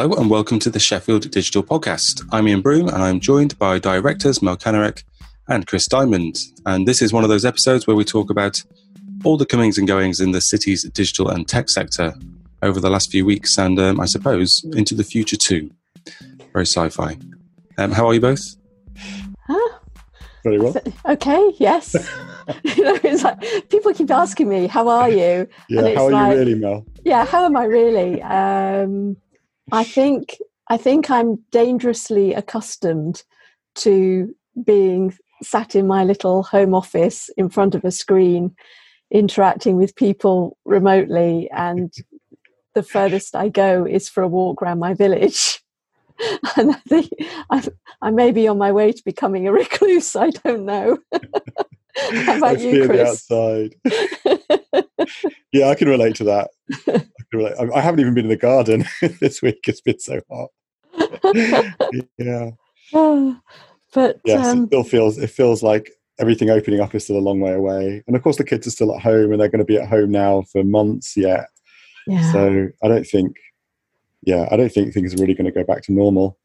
Hello and welcome to the Sheffield Digital Podcast. I'm Ian Broom and I'm joined by directors Mel Kanarek and Chris Diamond. And this is one of those episodes where we talk about all the comings and goings in the city's digital and tech sector over the last few weeks and um, I suppose into the future too. Very sci fi. Um, how are you both? Huh? Very well. Okay, yes. you know, it's like people keep asking me, "How are you?" Yeah, And it's how are like- you really, Mel? Yeah, how am I really? Um, I think I think I'm dangerously accustomed to being sat in my little home office in front of a screen, interacting with people remotely, and the furthest I go is for a walk around my village. And I think I, I may be on my way to becoming a recluse. I don't know. How about Let's you, on the outside. yeah, I can relate to that. I, relate. I, I haven't even been in the garden this week. It's been so hot. yeah. but Yes, um, it still feels it feels like everything opening up is still a long way away. And of course the kids are still at home and they're going to be at home now for months yet. yeah. So I don't think yeah, I don't think things are really going to go back to normal.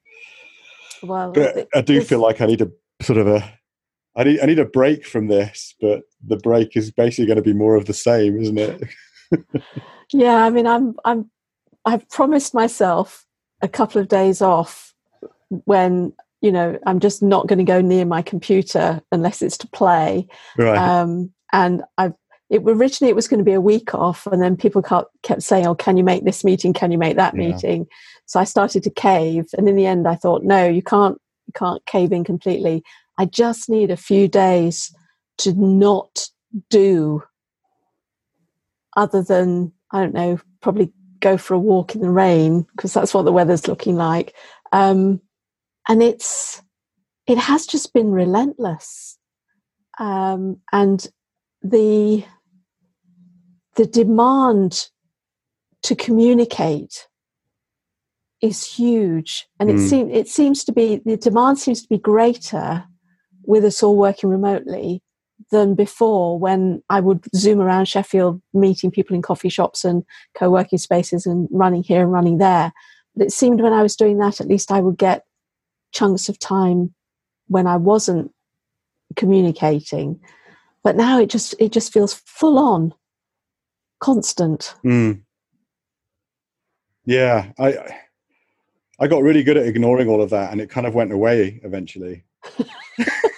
well, But I do feel like I need a sort of a I need I need a break from this, but the break is basically going to be more of the same, isn't it? yeah. I mean, I'm I'm I've promised myself a couple of days off when you know I'm just not going to go near my computer unless it's to play. Right. Um, and I've it originally it was going to be a week off, and then people kept kept saying, "Oh, can you make this meeting? Can you make that Yeah. meeting?" So I started to cave, and in the end, I thought, "No, you can't. You can't cave in completely. I just need a few days to not do other than I don't know, probably go for a walk in the rain because that's what the weather's looking like. Um, and it's it has just been relentless, um, and the the demand to communicate is huge, and it Mm. seems it seems to be the demand seems to be greater with us all working remotely than before when I would zoom around Sheffield meeting people in coffee shops and co-working spaces and running here and running there. But it seemed when I was doing that, at least I would get chunks of time when I wasn't communicating. But now it just it just feels full on, constant. Mm. Yeah, I I got really good at ignoring all of that, and it kind of went away eventually.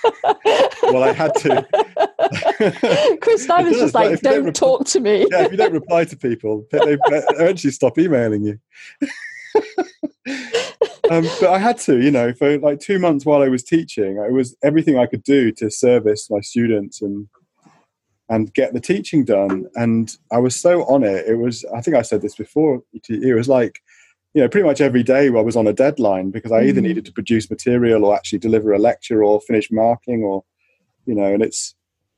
Well, I had to. Chris It Diamond's just like, don't don't talk to me. yeah, if you don't reply to people, they, eventually stop emailing you. um, but I had to, you know, for like two months while I was teaching, it was everything I could do to service my students and and get the teaching done. And I was so on it. It was, I think I said this before. It was like, you know, pretty much every day I was on a deadline because I either Mhm. needed to produce material or actually deliver a lecture or finish marking or, you know, and it's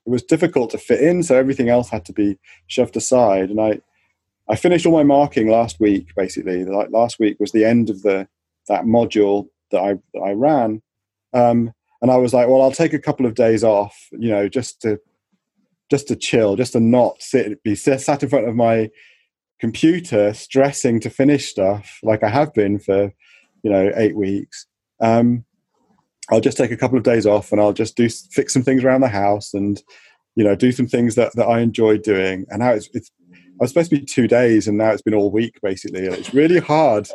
it was difficult to fit in, so everything else had to be shoved aside. And I I finished all my marking last week. Basically, like last week was the end of the that module that I that I ran, um, and I was like, well, I'll take a couple of days off, you know, just to just to chill, just to not sit be sat in front of my computer stressing to finish stuff like I have been for you know eight weeks. Um, I'll just take a couple of days off and I'll just do fix some things around the house and you know do some things that, that I enjoy doing. And now it's it's I was supposed to be two days and now it's been all week basically. And it's really hard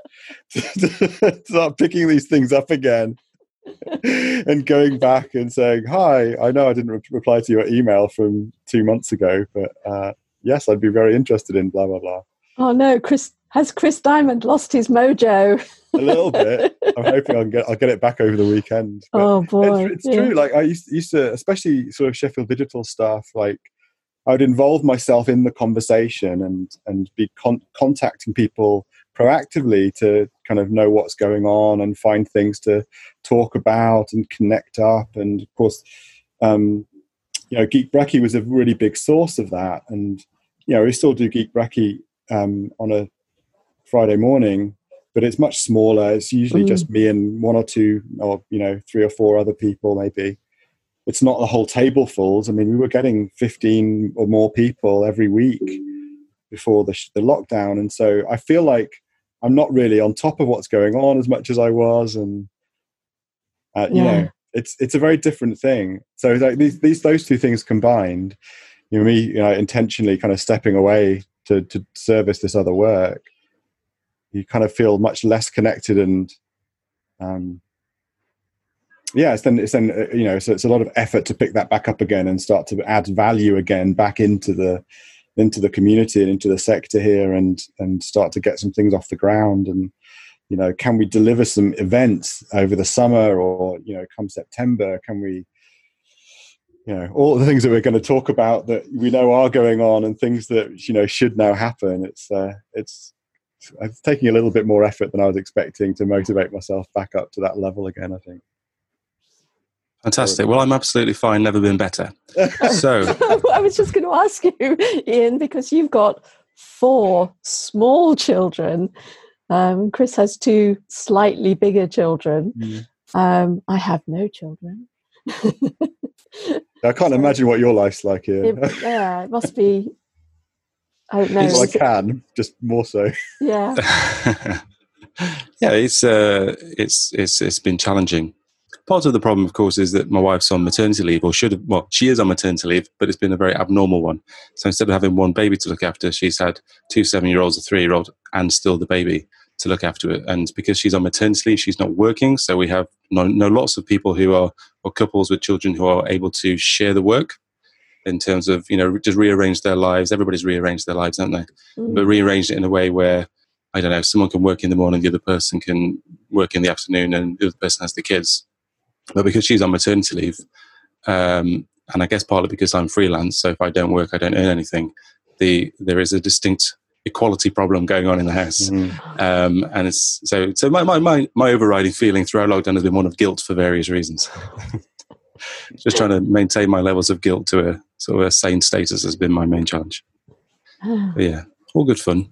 to, to start picking these things up again and going back and saying, "Hi, I know I didn't re- reply to your email from two months ago, but uh, yes, I'd be very interested in blah blah blah." Oh no, Chris has Chris Diamond lost his mojo? A little bit. I'm hoping I'll get I'll get it back over the weekend. but- Oh boy, it's, it's yeah. true. Like I used, used to, especially sort of Sheffield Digital stuff. Like I would involve myself in the conversation and and be con- contacting people proactively to kind of know what's going on and find things to talk about and connect up. And of course, um, you know, Geek Brekkie was a really big source of that. And you know, we still do Geek Brekkie um, on a Friday morning, but it's much smaller. It's usually Mm. just me and one or two, or you know, three or four other people, maybe. It's not the whole table fulls. I mean, we were getting fifteen or more people every week before the, sh- the lockdown, and so I feel like I'm not really on top of what's going on as much as I was, and uh, you Yeah. know, it's it's a very different thing. So like these these those two things combined, you know, me you know, intentionally kind of stepping away to to service this other work, you kind of feel much less connected and. Um, yeah, it's then it's then uh, you know so it's a lot of effort to pick that back up again and start to add value again back into the into the community and into the sector here and and start to get some things off the ground and you know can we deliver some events over the summer or you know come September can we you know all the things that we're going to talk about that we know are going on and things that you know should now happen it's uh, it's it's taking a little bit more effort than I was expecting to motivate myself back up to that level again I think Fantastic. Well, I'm absolutely fine. Never been better. So, I was just going to ask you, Ian, because you've got four small children. Um, Chris has two slightly bigger children. Mm. Um, I have no children. I can't imagine what your life's like here It- yeah, it must be. I don't know. well, I can just more so yeah, yeah, it's uh, it's it's it's been challenging. Part of the problem, of course, is that my wife's on maternity leave, or should have. Well, she is on maternity leave, but it's been a very abnormal one. So instead of having one baby to look after, she's had two seven-year-olds, a three-year-old, and still the baby to look after it. And because she's on maternity leave, she's not working. So we have know, know lots of people who are or couples with children who are able to share the work in terms of you know just rearrange their lives. Everybody's rearranged their lives, haven't they? Mm. but rearranged it in a way where I don't know, someone can work in the morning, the other person can work in the afternoon, and the other person has the kids. But because she's on maternity leave, um, and I guess partly because I'm freelance, so if I don't work, I don't earn anything. The there is a distinct equality problem going on in the house, Mm. um, and it's so so my, my my my overriding feeling throughout lockdown has been one of guilt for various reasons. Just trying to maintain my levels of guilt to a sort of a sane status has been my main challenge. But yeah, all good fun.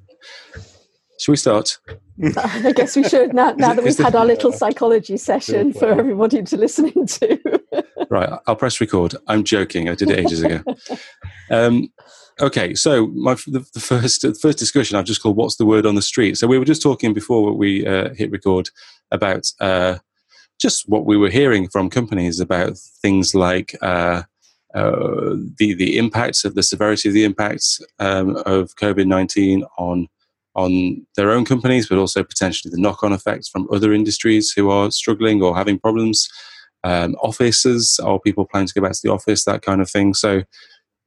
Shall we start? I guess we should now, now it- that is we've had our little psychology session for everybody to listen into. Right, I'll press record. I'm joking. I did it ages ago. Um, okay, so my the, the first the first discussion I've just called "What's the word on the street?" So we were just talking before we uh, hit record about uh, just what we were hearing from companies about things like uh, uh, the the impacts of the severity of the impacts um, of COVID nineteen on on their own companies, but also potentially the knock on effects from other industries who are struggling or having problems um, offices or people planning to go back to the office, that kind of thing. So,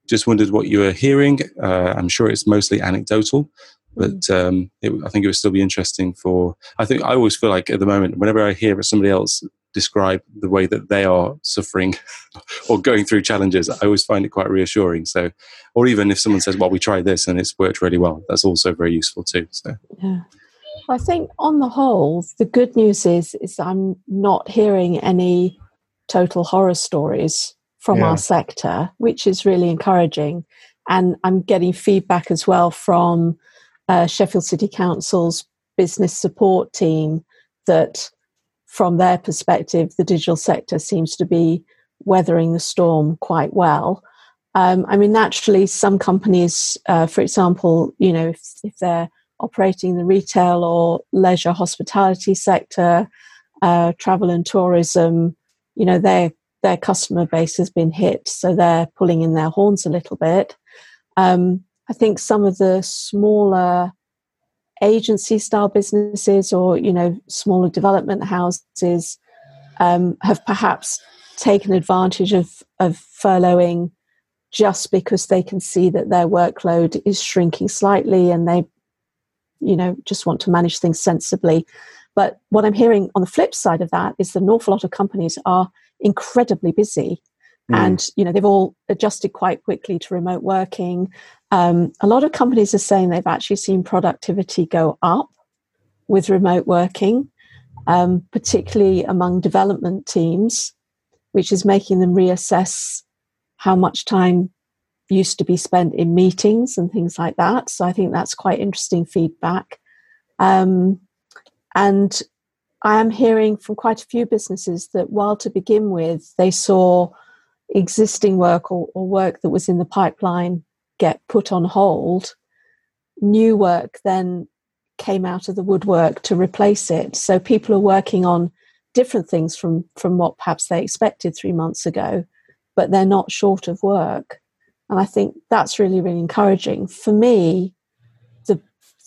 just wondered what you were hearing. Uh, I'm sure it's mostly anecdotal, but um, it, I think it would still be interesting for. I think I always feel like at the moment, whenever I hear somebody else describe the way that they are suffering or going through challenges, I always find it quite reassuring. So, or even if someone says, "Well, we tried this and it's worked really well," that's also very useful too. So, Yeah. I think on the whole, the good news is is I'm not hearing any total horror stories from Yeah. our sector, which is really encouraging. And I'm getting feedback as well from uh, Sheffield City Council's business support team that, from their perspective, the digital sector seems to be weathering the storm quite well. Um, I mean, naturally, some companies, uh, for example, you know, if, if they're operating in the retail or leisure hospitality sector, uh, travel and tourism, you know, their their customer base has been hit, so they're pulling in their horns a little bit. Um, I think some of the smaller agency style businesses or you know smaller development houses um, have perhaps taken advantage of of furloughing just because they can see that their workload is shrinking slightly and they you know just want to manage things sensibly but what i'm hearing on the flip side of that is that an awful lot of companies are incredibly busy Mm. and you know they've all adjusted quite quickly to remote working um, a lot of companies are saying they've actually seen productivity go up with remote working um, particularly among development teams which is making them reassess how much time used to be spent in meetings and things like that. So I think that's quite interesting feedback. Um, and I am hearing from quite a few businesses that while to begin with they saw existing work or, or work that was in the pipeline get put on hold, new work then came out of the woodwork to replace it. So people are working on different things from from what perhaps they expected three months ago, but they're not short of work. And I think that's really, really encouraging. For me,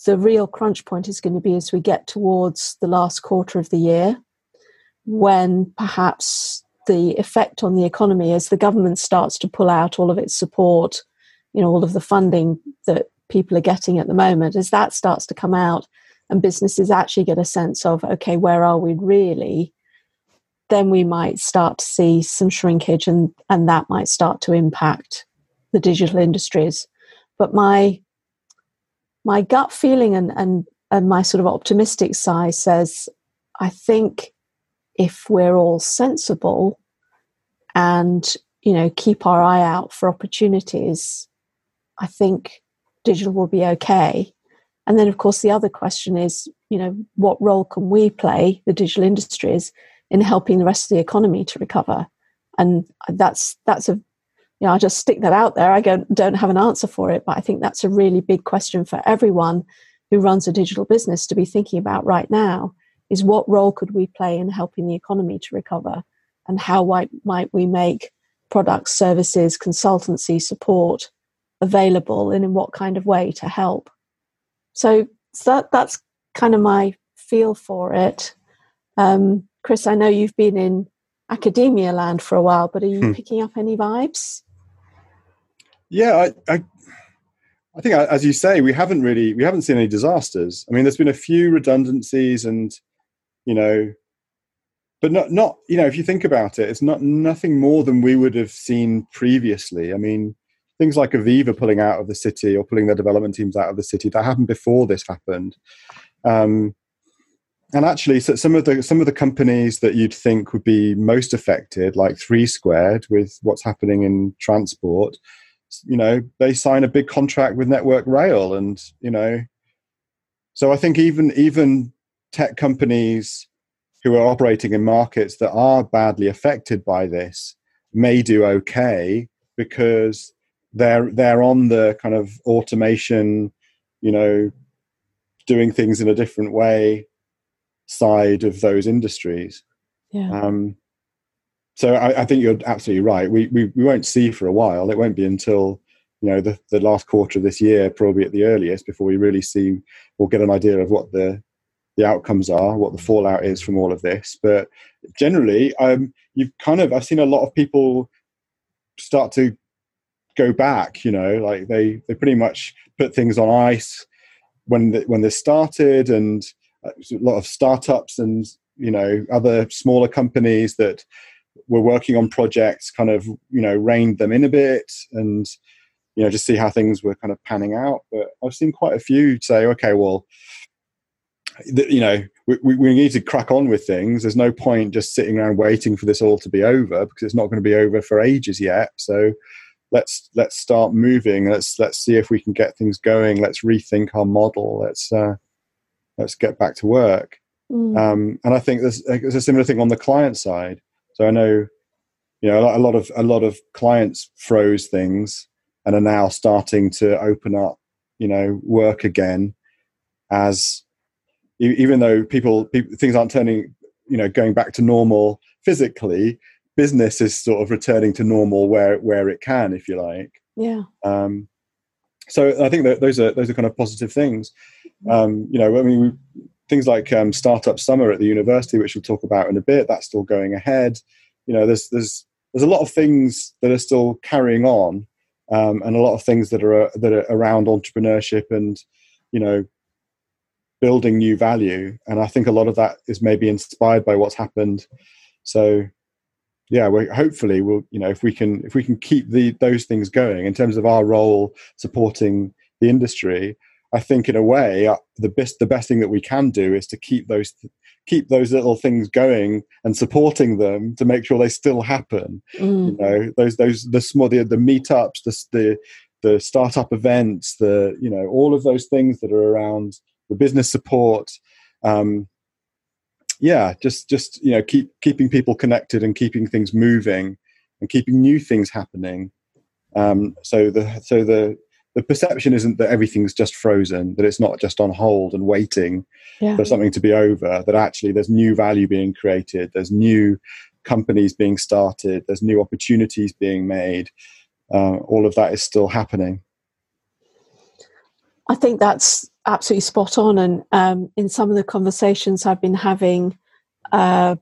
the real crunch point is going to be as we get towards the last quarter of the year, when perhaps the effect on the economy as the government starts to pull out all of its support, you know, all of the funding that people are getting at the moment, as that starts to come out and businesses actually get a sense of, okay, where are we really? Then we might start to see some shrinkage and, and that might start to impact the digital industries. But my my gut feeling and, and, and my sort of optimistic side says, I think if we're all sensible and you know keep our eye out for opportunities, I think digital will be okay. And then, of course, the other question is, you know, what role can we play, the digital industries, in helping the rest of the economy to recover? And that's that's a, you know, I just stick that out there. I don't don't have an answer for it, but I think that's a really big question for everyone who runs a digital business to be thinking about right now. Is what role could we play in helping the economy to recover, and how might might we make products, services, consultancy, support available and in what kind of way to help. So, so that, that's kind of my feel for it. Um, Chris, I know you've been in academia land for a while, but are you hmm. picking up any vibes? Yeah, I, I, I think as you say, we haven't really we haven't seen any disasters. I mean, there's been a few redundancies, and you know, but not not you know, if you think about it, it's not nothing more than we would have seen previously. I mean, things like Aviva pulling out of the city or pulling their development teams out of the city that happened before this happened. Um, and actually, so some of the some of the companies that you'd think would be most affected, like Three Squared, with what's happening in transport, you know, they sign a big contract with Network Rail, and you know, so I think even even tech companies who are operating in markets that are badly affected by this may do okay because they're they're on the kind of automation, you know, doing things in a different way side of those industries. Yeah. Um, so I, I, think you're absolutely right. We, we we won't see for a while. It won't be until you know the, the last quarter of this year, probably at the earliest, before we really see or get an idea of what the the outcomes are, what the fallout is from all of this. But generally, um, you've kind of I've seen a lot of people start to go back. You know, like they they pretty much put things on ice when the, when this started, and uh, a lot of startups and you know other smaller companies that were working on projects kind of you know reined them in a bit and you know just see how things were kind of panning out. But I've seen quite a few say, okay, well. You know, we, we need to crack on with things. There's no point just sitting around waiting for this all to be over because it's not going to be over for ages yet. So, let's let's start moving. Let's let's see if we can get things going. Let's rethink our model. Let's uh, let's get back to work. Mm. Um, and I think there's, there's a similar thing on the client side. So I know, you know, a lot of a lot of clients froze things and are now starting to open up, you know, work again. As even though people, people things aren't turning, you know, going back to normal physically, business is sort of returning to normal where where it can, if you like. Yeah. Um, so I think that those are those are kind of positive things. Mm-hmm. Um, you know, I mean, we, things like um, startup summer at the university, which we'll talk about in a bit, that's still going ahead. You know, there's there's there's a lot of things that are still carrying on, um, and a lot of things that are that are around entrepreneurship and you know building new value. And I think a lot of that is maybe inspired by what's happened. So yeah, we hopefully we'll you know if we can if we can keep the those things going in terms of our role supporting the industry, I think in a way uh, the best the best thing that we can do is to keep those keep those little things going and supporting them to make sure they still happen. Mm. You know those those the small the, the meetups, the the the startup events, the you know all of those things that are around the business support. Um, yeah, just just you know keep keeping people connected and keeping things moving and keeping new things happening. Um, so the so the the perception isn't that everything's just frozen, that it's not just on hold and waiting yeah. for something to be over, that actually there's new value being created, there's new companies being started, there's new opportunities being made. Uh, all of that is still happening. I think that's absolutely spot on. And um, in some of the conversations I've been having uh,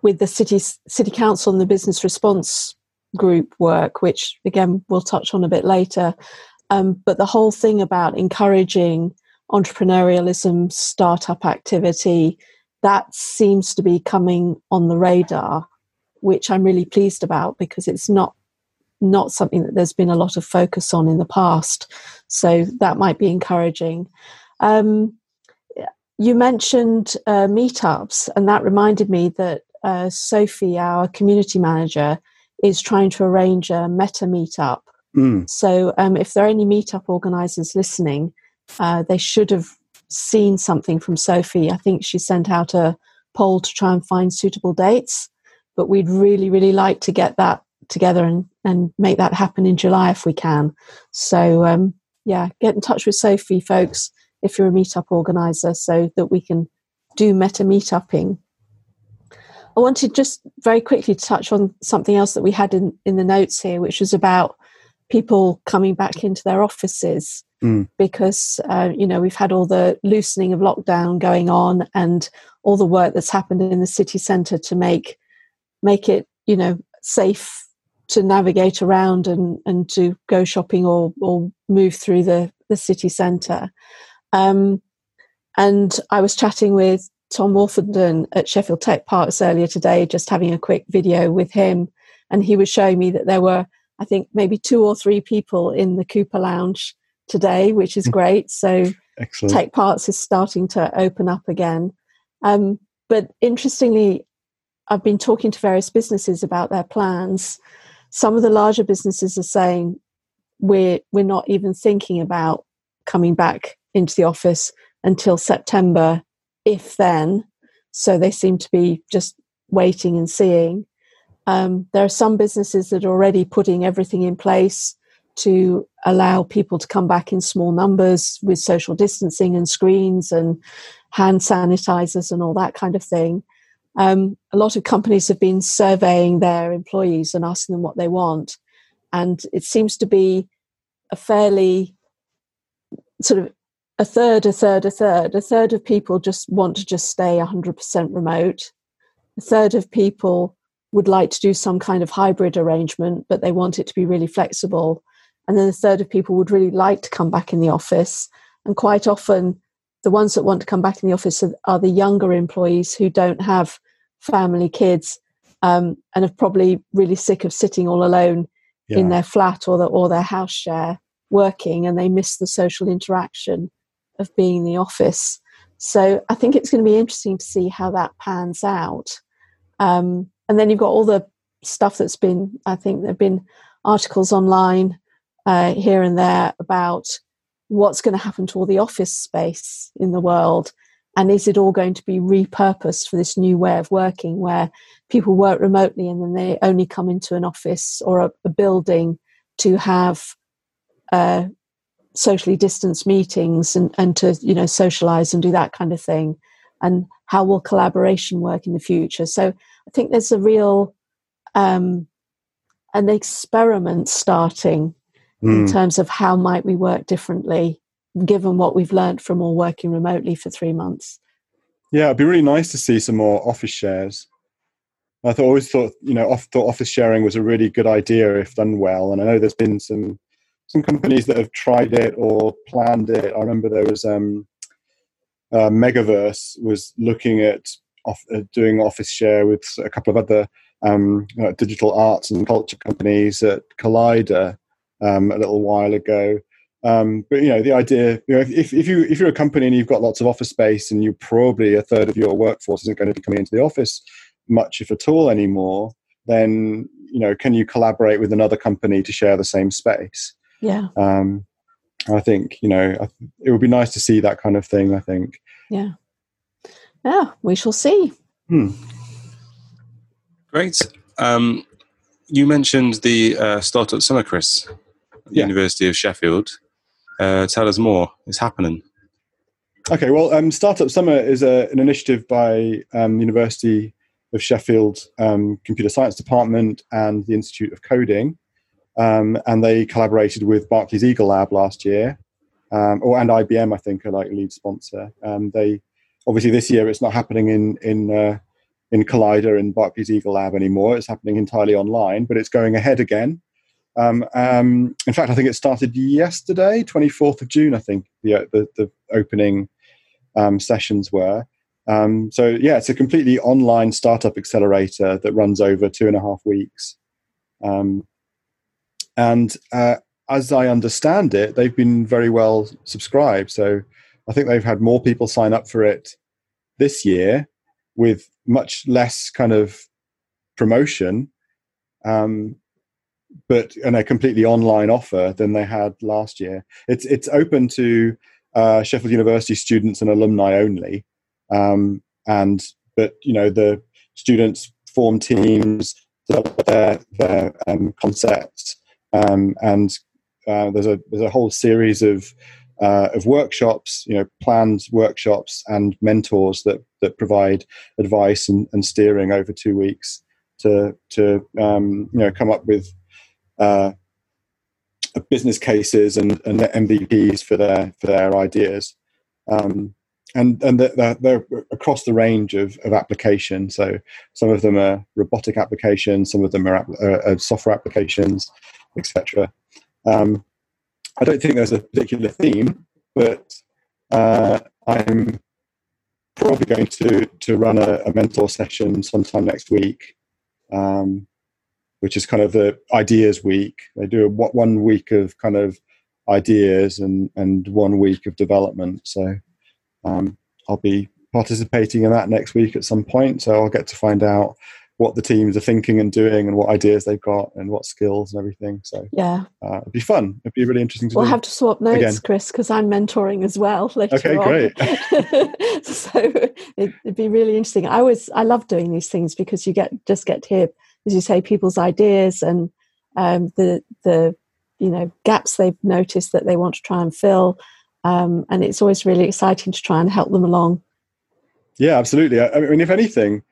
with the city city council and the business response group work, which again we'll touch on a bit later, um, but the whole thing about encouraging entrepreneurialism, startup activity, that seems to be coming on the radar, which I'm really pleased about because it's not not something that there's been a lot of focus on in the past. So that might be encouraging. Um, you mentioned uh, meetups, and that reminded me that uh, Sophie, our community manager, is trying to arrange a meta meetup Mm. So, um, if there are any meetup organisers listening, uh, they should have seen something from Sophie. I think she sent out a poll to try and find suitable dates, but we'd really, really like to get that together and, and make that happen in July if we can. So, um, yeah, get in touch with Sophie, folks, if you're a meetup organizer, so that we can do meta meetupping. I wanted just very quickly to touch on something else that we had in, in the notes here, which was about people coming back into their offices mm. because uh, you know we've had all the loosening of lockdown going on and all the work that's happened in the city centre to make make it you know safe to navigate around and and to go shopping or or move through the the city centre um, and I was chatting with Tom Wolfenden at Sheffield Tech Parks earlier today, just having a quick video with him, and he was showing me that there were I think maybe two or three people in the Cooper Lounge today, which is hmm. great. So Excellent. Tech Parks is starting to open up again. Um, but interestingly, I've been talking to various businesses about their plans. Some of the larger businesses are saying we're we're not even thinking about coming back into the office until September, if then. So they seem to be just waiting and seeing. Um, there are some businesses that are already putting everything in place to allow people to come back in small numbers with social distancing and screens and hand sanitizers and all that kind of thing. Um, a lot of companies have been surveying their employees and asking them what they want. And it seems to be a fairly sort of a third, a third, a third. A third of people just want to just stay 100% remote. A third of people would like to do some kind of hybrid arrangement, but they want it to be really flexible. And then a third of people would really like to come back in the office. And quite often, the ones that want to come back in the office are, are the younger employees who don't have family, kids, um, and are probably really sick of sitting all alone yeah. in their flat or, the, or their house share working, and they miss the social interaction of being in the office. So I think it's going to be interesting to see how that pans out. Um, and then you've got all the stuff that's been i think there have been articles online uh, here and there about what's going to happen to all the office space in the world. And is it all going to be repurposed for this new way of working where people work remotely and then they only come into an office or a, a building to have uh, socially distanced meetings and, and to you know socialize and do that kind of thing? And how will collaboration work in the future? So I think there's a real um, an experiment starting mm. in hmm. terms of how might we work differently given what we've learned from all working remotely for three months. Yeah, it'd be really nice to see some more office shares. I thought, always thought you know off, thought office sharing was a really good idea if done well, and I know there's been some some companies that have tried it or planned it. I remember there was um, uh, Megaverse was looking at off, uh, doing office share with a couple of other um, uh, digital arts and culture companies at Kollider um, a little while ago. Um, but you know, the idea, you know, if, if you if you're a company and you've got lots of office space and you probably a third of your workforce isn't going to be coming into the office much, if at all, anymore, then you know, can you collaborate with another company to share the same space? Yeah. Um, I think you know, it would be nice to see that kind of thing. I think. Yeah yeah, we shall see. Hmm. Great. Um, you mentioned the uh, startup summer, Chris. Yeah. University of Sheffield. Uh, tell us more. It's happening. Okay, well, um, Startup Summer is a, an initiative by um, University of Sheffield um, Computer Science Department and the Institute of Coding, um, and they collaborated with Barclays Eagle Lab last year, um, or and IBM, I think, are like lead sponsor. Um, they obviously this year it's not happening in in uh, in Kollider and Barclays Eagle Lab anymore. It's happening entirely online, but it's going ahead again. Um, um, in fact, I think it started yesterday, 24th of June. I think the uh, the, the opening um, sessions were. Um, so yeah, it's a completely online startup accelerator that runs over two and a half weeks. Um, and uh, as I understand it, they've been very well subscribed. So I think they've had more people sign up for it this year with much less kind of promotion, um, but and a completely online offer than they had last year. It's it's open to uh, Sheffield University students and alumni only, um, and but you know the students form teams, develop their their um, concepts, um, and uh, there's a there's a whole series of uh, of workshops, you know, planned workshops and mentors that that provide advice and, and steering over two weeks to to um, you know come up with uh, business cases and, and MVPs for their for their ideas, um, and and they're, they're, across the range of, of applications. So some of them are robotic applications, some of them are, are software applications, etc. Um, I don't think there's a particular theme, but uh, I'm probably going to to run a, a mentor session sometime next week, um, which is kind of the ideas week. They do a, one week of kind of ideas and and one week of development. So um, I'll be participating in that next week at some point. So I'll get to find out what the teams are thinking and doing and what ideas they've got and what skills and everything. So yeah, uh, it'd be fun. It'd be really interesting to we'll do. have to swap notes, Again. Chris, because I'm mentoring as well later Okay, on. great. so it, it'd be really interesting. I always I love doing these things because you get just get to hear, as you say, people's ideas and um, the the you know gaps they've noticed that they want to try and fill. Um, and it's always really exciting to try and help them along. Yeah, absolutely. I, I mean, if anything,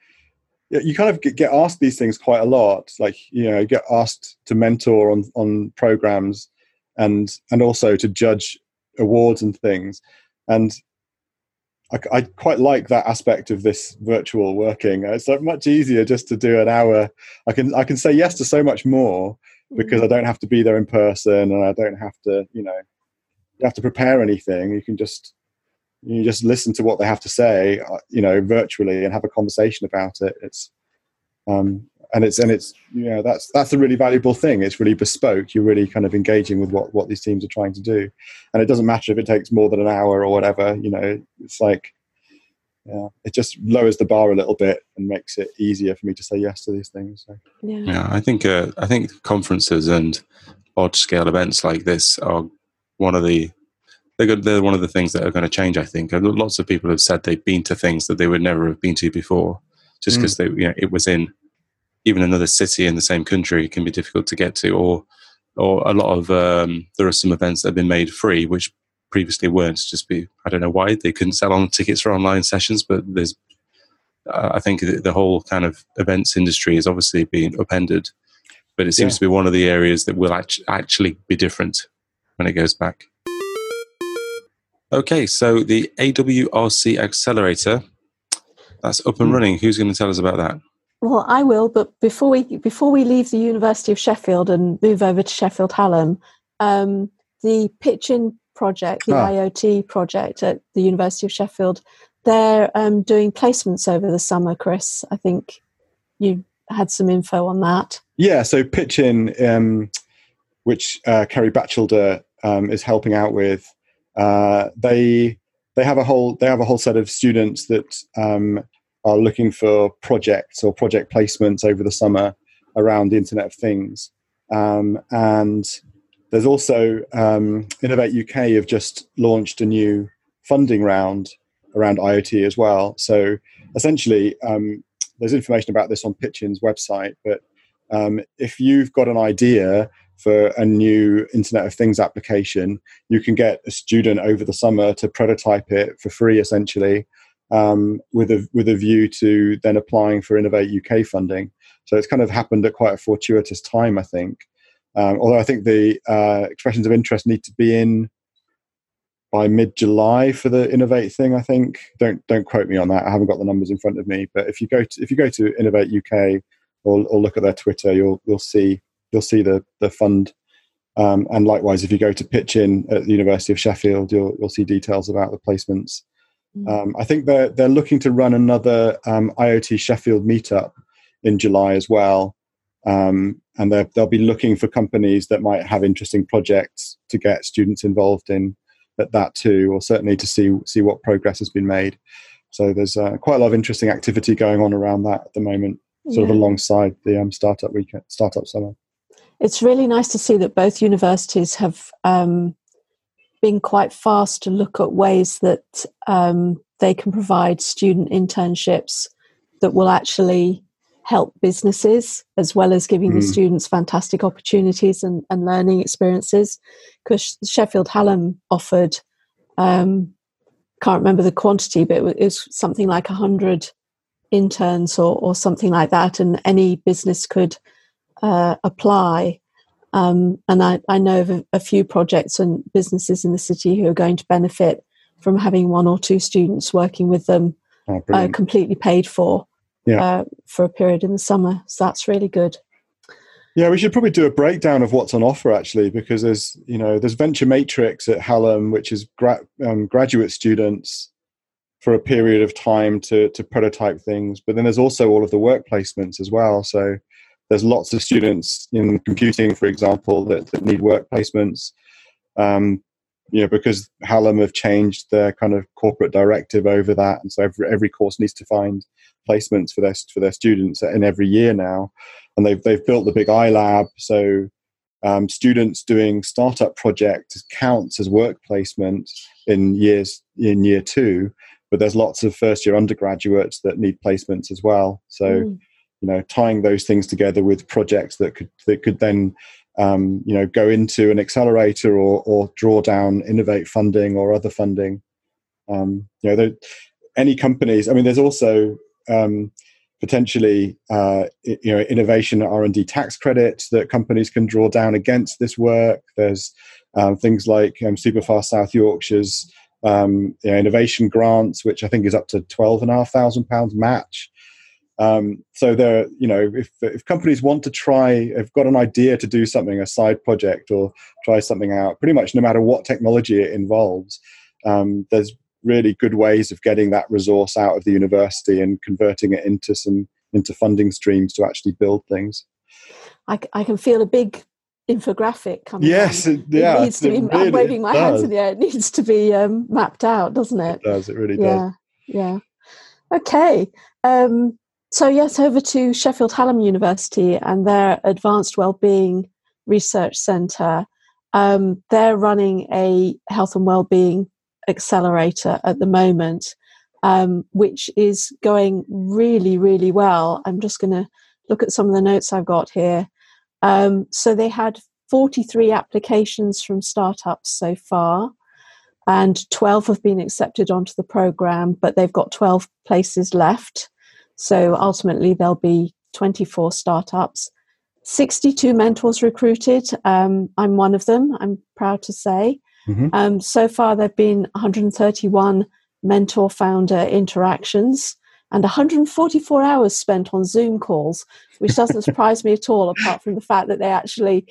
you kind of get- asked these things quite a lot. Like you know, you get asked to mentor on on programs, and and also to judge awards and things. And I, I quite like that aspect of this virtual working. It's like much easier just to do an hour. I can I can say yes to so much more because mm. I don't have to be there in person, and I don't have to you know have to prepare anything. You can just you just listen to what they have to say, uh, you know, virtually and have a conversation about it. It's um, and it's and it's you know that's that's a really valuable thing. It's really bespoke. You're really kind of engaging with what what these teams are trying to do, and it doesn't matter if it takes more than an hour or whatever. You know, it's like yeah, it just lowers the bar a little bit and makes it easier for me to say yes to these things. So. Yeah. Yeah, I think uh, I think conferences and large scale events like this are one of the they're, they're one of the things that are going to change. I think And lots of people have said they've been to things that they would never have been to before, just Mm. because they you know it was in even another city in the same country can be difficult to get to, or or a lot of um, there are some events that have been made free which previously weren't. Just be I don't know why they couldn't sell on tickets for online sessions, but there's uh, I think the, the whole kind of events industry is obviously being upended, but it seems Yeah. to be one of the areas that will act- actually be different when it goes back. Okay, so the AWRC accelerator that's up and Hmm. running. Who's going to tell us about that? Well, I will, but before we before we leave the University of Sheffield and move over to Sheffield Hallam, um, the Pitchin project, the Ah. IoT project at the University of Sheffield, they're um, doing placements over the summer. Chris, I think you had some info on that. Yeah, so Pitchin, um, which uh, Kerry Batchelder um, is helping out with, uh, they they have a whole they have a whole set of students that um, are looking for projects or project placements over the summer around the Internet of Things, um, and there's also um, Innovate UK have just launched a new funding round around IoT as well. So essentially, um, there's information about this on Pitchin's website, but um, if you've got an idea for a new Internet of Things application, you can get a student over the summer to prototype it for free, essentially, um, with a with a view to then applying for Innovate UK funding. So it's kind of happened at quite a fortuitous time, I think. Um, although I think the uh, expressions of interest need to be in by mid July for the Innovate thing. I think don't don't quote me on that. I haven't got the numbers in front of me. But if you go to if you go to Innovate UK or, or look at their Twitter, you'll you'll see you'll see the the fund. Um, and likewise, if you go to Pitch In at the University of Sheffield, you'll you'll see details about the placements. Mm. Um, I think they're they're looking to run another um, IoT Sheffield meetup in July as well. Um, and they'll be looking for companies that might have interesting projects to get students involved in at that too, or certainly to see see what progress has been made. So there's uh, quite a lot of interesting activity going on around that at the moment, sort yeah. of alongside the um, startup weekend, startup summer. It's really nice to see that both universities have um, been quite fast to look at ways that um, they can provide student internships that will actually help businesses as well as giving mm. the students fantastic opportunities and, and learning experiences because sheffield hallam offered um, can't remember the quantity but it was something like 100 interns or, or something like that and any business could uh, apply um, and I, I know of a, few projects and businesses in the city who are going to benefit from having one or two students working with them oh, uh, completely paid for yeah. uh, for a period in the summer. So that's really good. Yeah, we should probably do a breakdown of what's on offer actually, because there's you know there's Venture Matrix at Hallam, which is gra- um, graduate students for a period of time to to prototype things, but then there's also all of the work placements as well. So there's lots of students in computing, for example, that, that need work placements. Um, you know, because Hallam have changed their kind of corporate directive over that, and so every every course needs to find placements for their for their students in every year now, and they've they've built the big iLab, so um, students doing startup projects counts as work placement in years in year two, but there's lots of first year undergraduates that need placements as well. So, mm. You know, tying those things together with projects that could that could then um, you know go into an accelerator or or draw down innovate funding or other funding. Um, you know, any companies. I mean, there's also um, potentially uh, you know innovation R and D tax credits that companies can draw down against this work. There's um, things like um, Superfast South Yorkshire's um, you know, innovation grants, which I think is up to twelve and a half thousand pounds match. Um, so there, you know, if if companies want to try, have got an idea to do something, a side project, or try something out, pretty much no matter what technology it involves, um, there's really good ways of getting that resource out of the university and converting it into some into funding streams to actually build things. I, I can feel a big infographic coming. Yes, it, yeah, it needs to be. Really I'm waving my does. hands in the air. It needs to be um, mapped out, doesn't it? It does. It really yeah, does. Yeah. Okay. Um, so yes, over to Sheffield Hallam University and their Advanced Wellbeing Research Centre. Um, they're running a health and wellbeing accelerator at the moment, um, which is going really, really well. I'm just going to look at some of the notes I've got here. Um, so they had 43 applications from startups so far, and 12 have been accepted onto the program, but they've got 12 places left. So ultimately, there'll be 24 startups. 62 mentors recruited. Um, I'm one of them, I'm proud to say. Mm-hmm. Um, so far, there have been 131 mentor founder interactions and 144 hours spent on Zoom calls, which doesn't surprise me at all, apart from the fact that they actually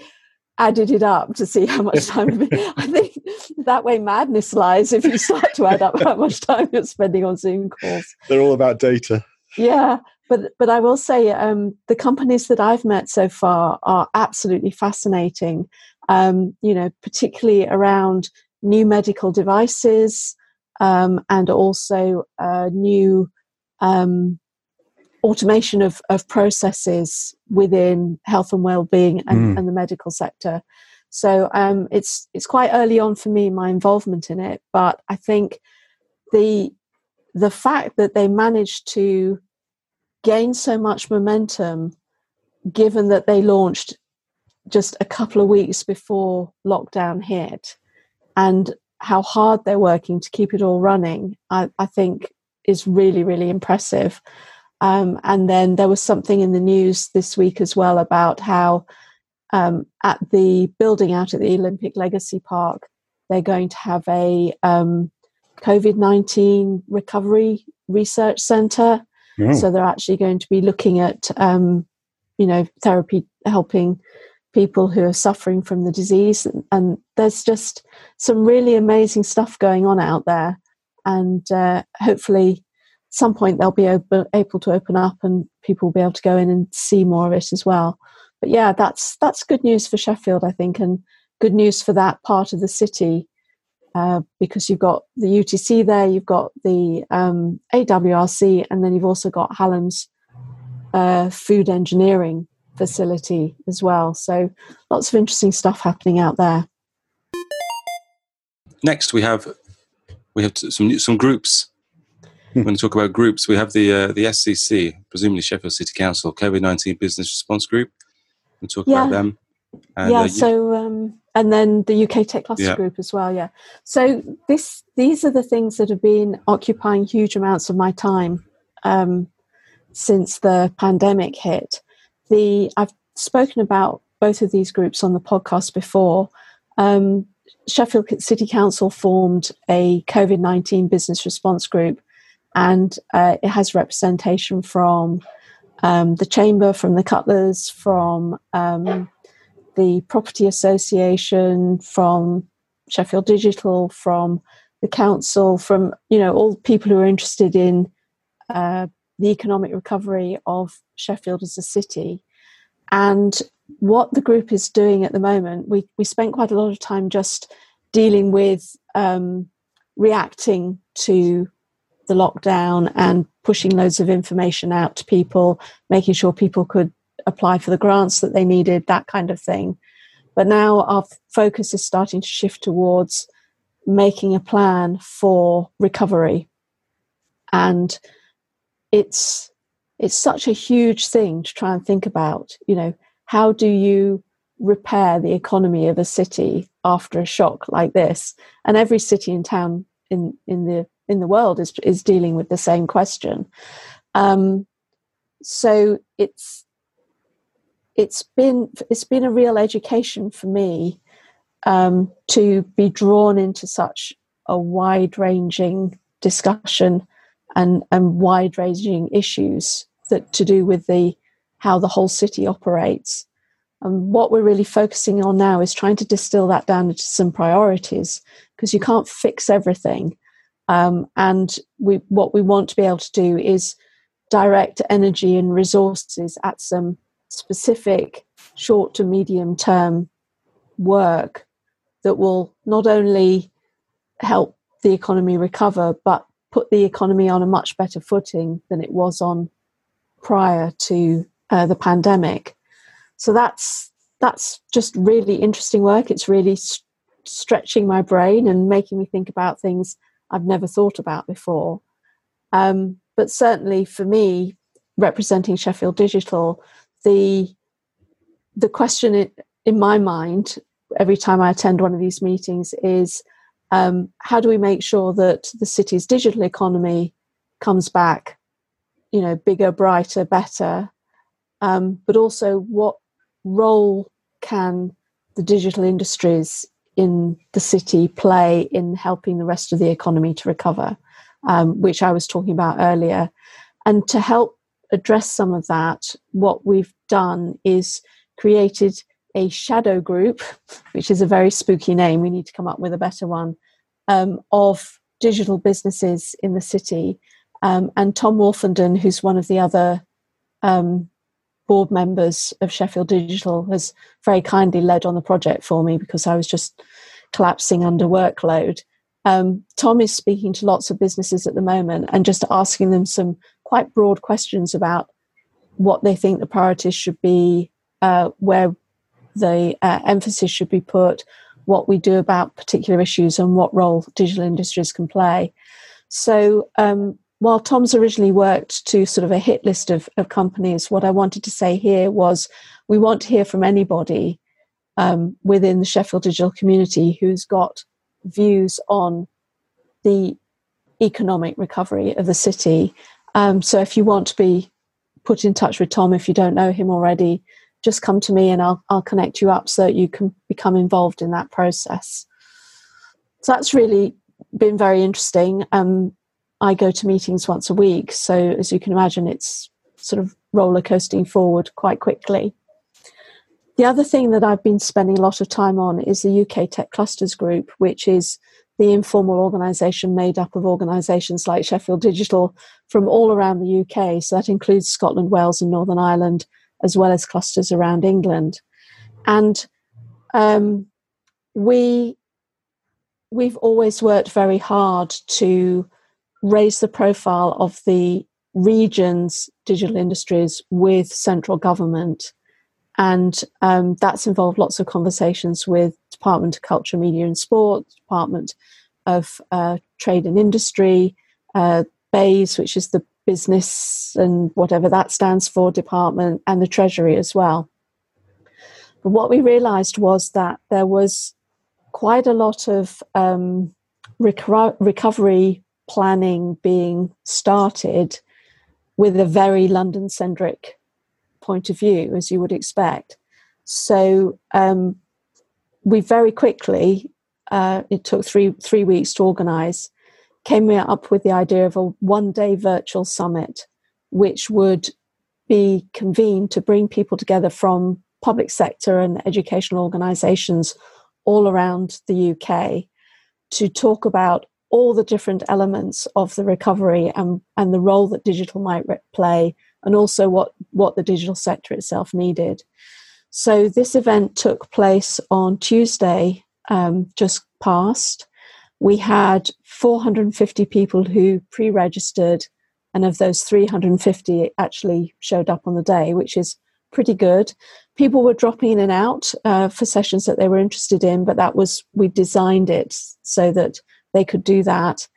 added it up to see how much time. I think that way madness lies if you start to add up how much time you're spending on Zoom calls. They're all about data. Yeah, but but I will say um, the companies that I've met so far are absolutely fascinating um, you know, particularly around new medical devices um, and also uh, new um, automation of, of processes within health and well-being and, mm. and the medical sector. So um, it's it's quite early on for me my involvement in it, but I think the the fact that they managed to gain so much momentum, given that they launched just a couple of weeks before lockdown hit and how hard they're working to keep it all running, I, I think is really, really impressive. Um, and then there was something in the news this week as well about how um, at the building out at the Olympic Legacy Park, they're going to have a um, COVID 19 recovery research center. Oh. So they're actually going to be looking at, um, you know, therapy helping people who are suffering from the disease. And, and there's just some really amazing stuff going on out there. And uh, hopefully, some point they'll be able, able to open up and people will be able to go in and see more of it as well. But yeah, that's that's good news for Sheffield, I think, and good news for that part of the city uh, because you've got the UTC there, you've got the um, AWRC, and then you've also got Hallam's uh, food engineering facility as well. So lots of interesting stuff happening out there. Next, we have we have some some groups. When We're going to talk about groups. We have the uh, the SCC, presumably Sheffield City Council COVID nineteen Business Response Group. We'll talk yeah. about them. And, yeah. Uh, so um, and then the UK Tech Cluster yeah. Group as well. Yeah. So this these are the things that have been occupying huge amounts of my time um, since the pandemic hit. The I've spoken about both of these groups on the podcast before. Um, Sheffield City Council formed a COVID nineteen business response group, and uh, it has representation from um, the chamber, from the Cutlers, from um, the Property Association, from Sheffield Digital, from the council, from you know all people who are interested in uh, the economic recovery of Sheffield as a city. And what the group is doing at the moment, we we spent quite a lot of time just dealing with um, reacting to the lockdown and pushing loads of information out to people, making sure people could apply for the grants that they needed, that kind of thing. But now our focus is starting to shift towards making a plan for recovery. And it's it's such a huge thing to try and think about, you know, how do you repair the economy of a city after a shock like this? And every city and town in, in the in the world is is dealing with the same question. Um, so it's it's been it's been a real education for me um, to be drawn into such a wide ranging discussion and and wide ranging issues that to do with the how the whole city operates. And what we're really focusing on now is trying to distill that down into some priorities because you can't fix everything. Um, and we, what we want to be able to do is direct energy and resources at some specific short to medium term work that will not only help the economy recover, but put the economy on a much better footing than it was on prior to uh, the pandemic. So that's that's just really interesting work. It's really st- stretching my brain and making me think about things I've never thought about before. Um, but certainly for me, representing Sheffield Digital, the the question in, my mind every time I attend one of these meetings is um, how do we make sure that the city's digital economy comes back, you know, bigger, brighter, better, um, but also what role can the digital industries in the city play in helping the rest of the economy to recover, um, which I was talking about earlier. And to help address some of that, what we've done is created a shadow group, which is a very spooky name. We need to come up with a better one um, of digital businesses in the city. Um, and Tom Wolfenden, who's one of the other um, board members of Sheffield Digital has very kindly led on the project for me because I was just collapsing under workload. Um, Tom is speaking to lots of businesses at the moment and just asking them some quite broad questions about what they think the priorities should be, uh, where the uh, emphasis should be put, what we do about particular issues, and what role digital industries can play. So, um, while Tom's originally worked to sort of a hit list of, of companies, what I wanted to say here was we want to hear from anybody um, within the Sheffield digital community who's got views on the economic recovery of the city. Um, so if you want to be put in touch with Tom, if you don't know him already, just come to me and I'll, I'll connect you up so that you can become involved in that process. So that's really been very interesting. Um, I go to meetings once a week, so as you can imagine, it's sort of roller coasting forward quite quickly. The other thing that I've been spending a lot of time on is the UK Tech Clusters Group, which is the informal organisation made up of organisations like Sheffield Digital from all around the UK. So that includes Scotland, Wales, and Northern Ireland, as well as clusters around England. And um, we we've always worked very hard to raise the profile of the region's digital industries with central government. And um, that's involved lots of conversations with Department of Culture, Media and Sport, Department of uh, Trade and Industry, uh, BEIS, which is the business and whatever that stands for department, and the Treasury as well. But what we realized was that there was quite a lot of um, reco- recovery planning being started with a very London centric point of view, as you would expect. So um, we very quickly, uh, it took three three weeks to organise, came up with the idea of a one day virtual summit, which would be convened to bring people together from public sector and educational organisations all around the UK to talk about all the different elements of the recovery and, and the role that digital might play, and also what, what the digital sector itself needed. So, this event took place on Tuesday, um, just past. We had 450 people who pre registered, and of those, 350 actually showed up on the day, which is pretty good. People were dropping in and out uh, for sessions that they were interested in, but that was, we designed it so that they could do that.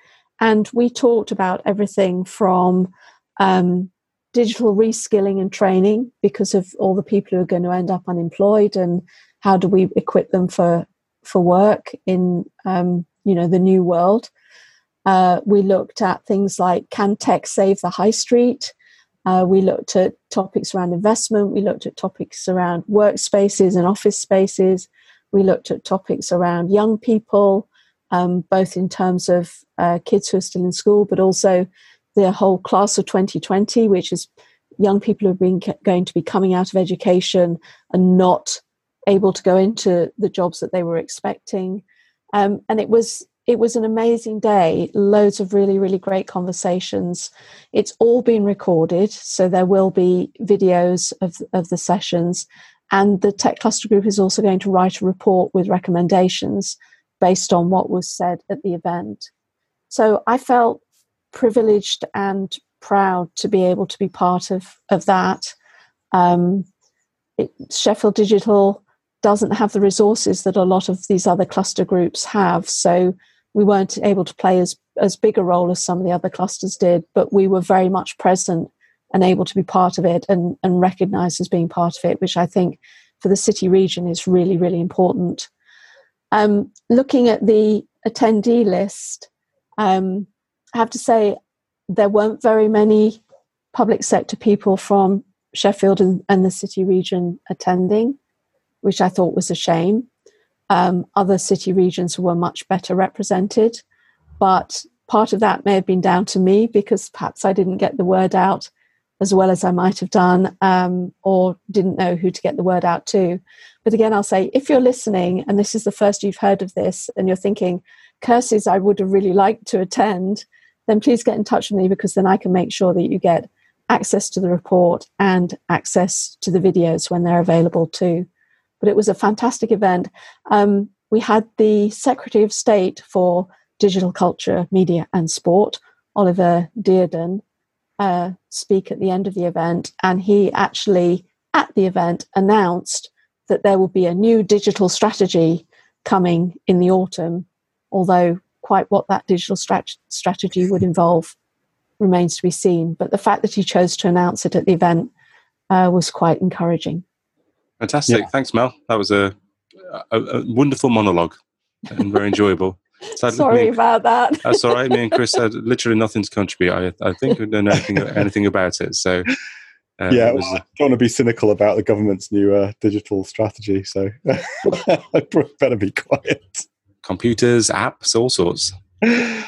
And we talked about everything from um, digital reskilling and training because of all the people who are going to end up unemployed and how do we equip them for for work in um, you know the new world. Uh, we looked at things like can tech save the high street? Uh, we looked at topics around investment. We looked at topics around workspaces and office spaces. We looked at topics around young people, um, both in terms of uh, kids who are still in school, but also the whole class of 2020, which is young people who have been going to be coming out of education and not able to go into the jobs that they were expecting. Um, and it was it was an amazing day loads of really really great conversations. It's all been recorded so there will be videos of, of the sessions. And the tech cluster group is also going to write a report with recommendations based on what was said at the event. So i felt privileged and proud to be able to be part of, of that um, it, sheffield digital doesn't have the resources that a lot of these other cluster groups have so we weren't able to play as as big a role as some of the other clusters did, but we were very much present and able to be part of it and, and recognized as being part of it, which I think for the city region is really, really important. Um, looking at the attendee list, um, I have to say there weren't very many public sector people from Sheffield and, and the city region attending, which I thought was a shame um, other city regions were much better represented. But part of that may have been down to me because perhaps I didn't get the word out as well as I might have done, um, or didn't know who to get the word out to. But again, I'll say if you're listening and this is the first you've heard of this and you're thinking, curses, I would have really liked to attend, then please get in touch with me because then I can make sure that you get access to the report and access to the videos when they're available too but it was a fantastic event. Um, we had the Secretary of State for Digital Culture, Media and Sport, Oliver Dowden, uh, speak at the end of the event, and he actually, at the event, announced that there will be a new digital strategy coming in the autumn, although quite what that digital strat- strategy would involve remains to be seen. But the fact that he chose to announce it at the event uh, was quite encouraging. Fantastic. Yeah. Thanks, Mel. That was a a, a wonderful monologue and very enjoyable. Sorry about that. that's all right. Me and Chris had literally nothing to contribute. I, I think we don't know anything, anything about it. So, uh, yeah, was, well, I don't want to be cynical about the government's new uh, digital strategy. So, I better be quiet. Computers, apps, all sorts.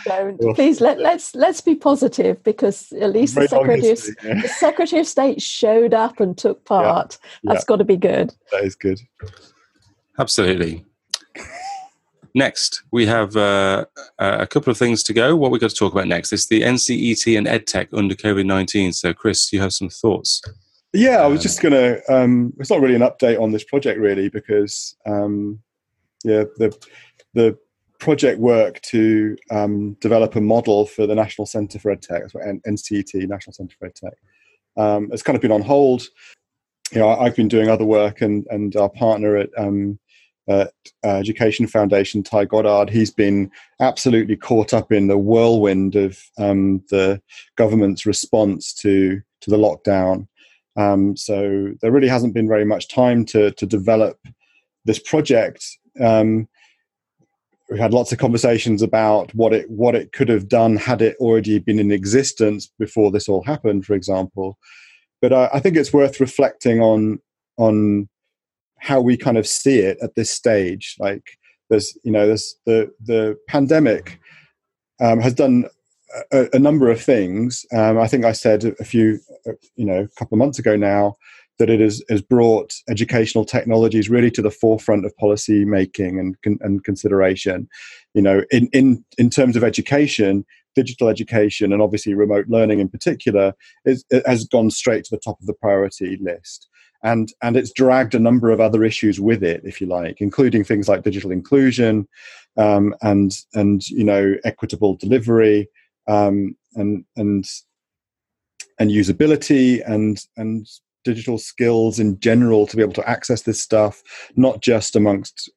Don't please let let's let's be positive because at least the secretary, of, yeah. the secretary of state showed up and took part. Yeah. That's yeah. got to be good. That is good. Absolutely. Next, we have uh, a couple of things to go. What we're going to talk about next is the NCET and EdTech under COVID 19. So, Chris, do you have some thoughts? Yeah, I was um, just going to. Um, it's not really an update on this project, really, because um, yeah, the the project work to um, develop a model for the National Centre for EdTech, that's NCET, National Centre for EdTech, um, it's kind of been on hold. You know, I've been doing other work, and and our partner at um, at uh, Education Foundation, Ty Goddard, he's been absolutely caught up in the whirlwind of um, the government's response to to the lockdown. Um, so there really hasn't been very much time to to develop this project. Um, we had lots of conversations about what it what it could have done had it already been in existence before this all happened, for example. But uh, I think it's worth reflecting on on how we kind of see it at this stage. Like there's, you know, there's the the pandemic um, has done a, a, number of things. Um, I think I said a few, uh, you know, a couple of months ago now that it has, has brought educational technologies really to the forefront of policy making and, and consideration. You know, in, in, in terms of education, digital education and obviously remote learning in particular is, has gone straight to the top of the priority list and and it's dragged a number of other issues with it, if you like, including things like digital inclusion um, and and you know equitable delivery um, and and and usability and and digital skills in general to be able to access this stuff, not just amongst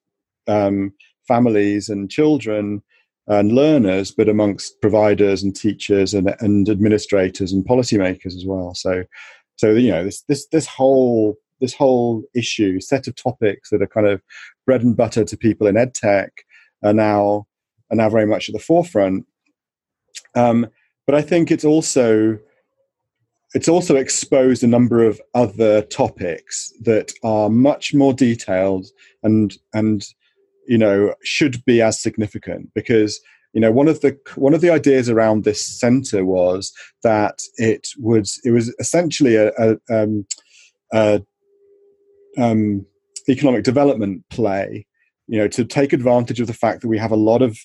um, families and children and learners, but amongst providers and teachers and, and administrators and policymakers as well. So so you know this this this whole this whole issue set of topics that are kind of bread and butter to people in ed tech are now are now very much at the forefront. Um, but I think it's also it's also exposed a number of other topics that are much more detailed and and you know should be as significant because you know one of the one of the ideas around this center was that it would it was essentially a, a, um, a um, economic development play you know to take advantage of the fact that we have a lot of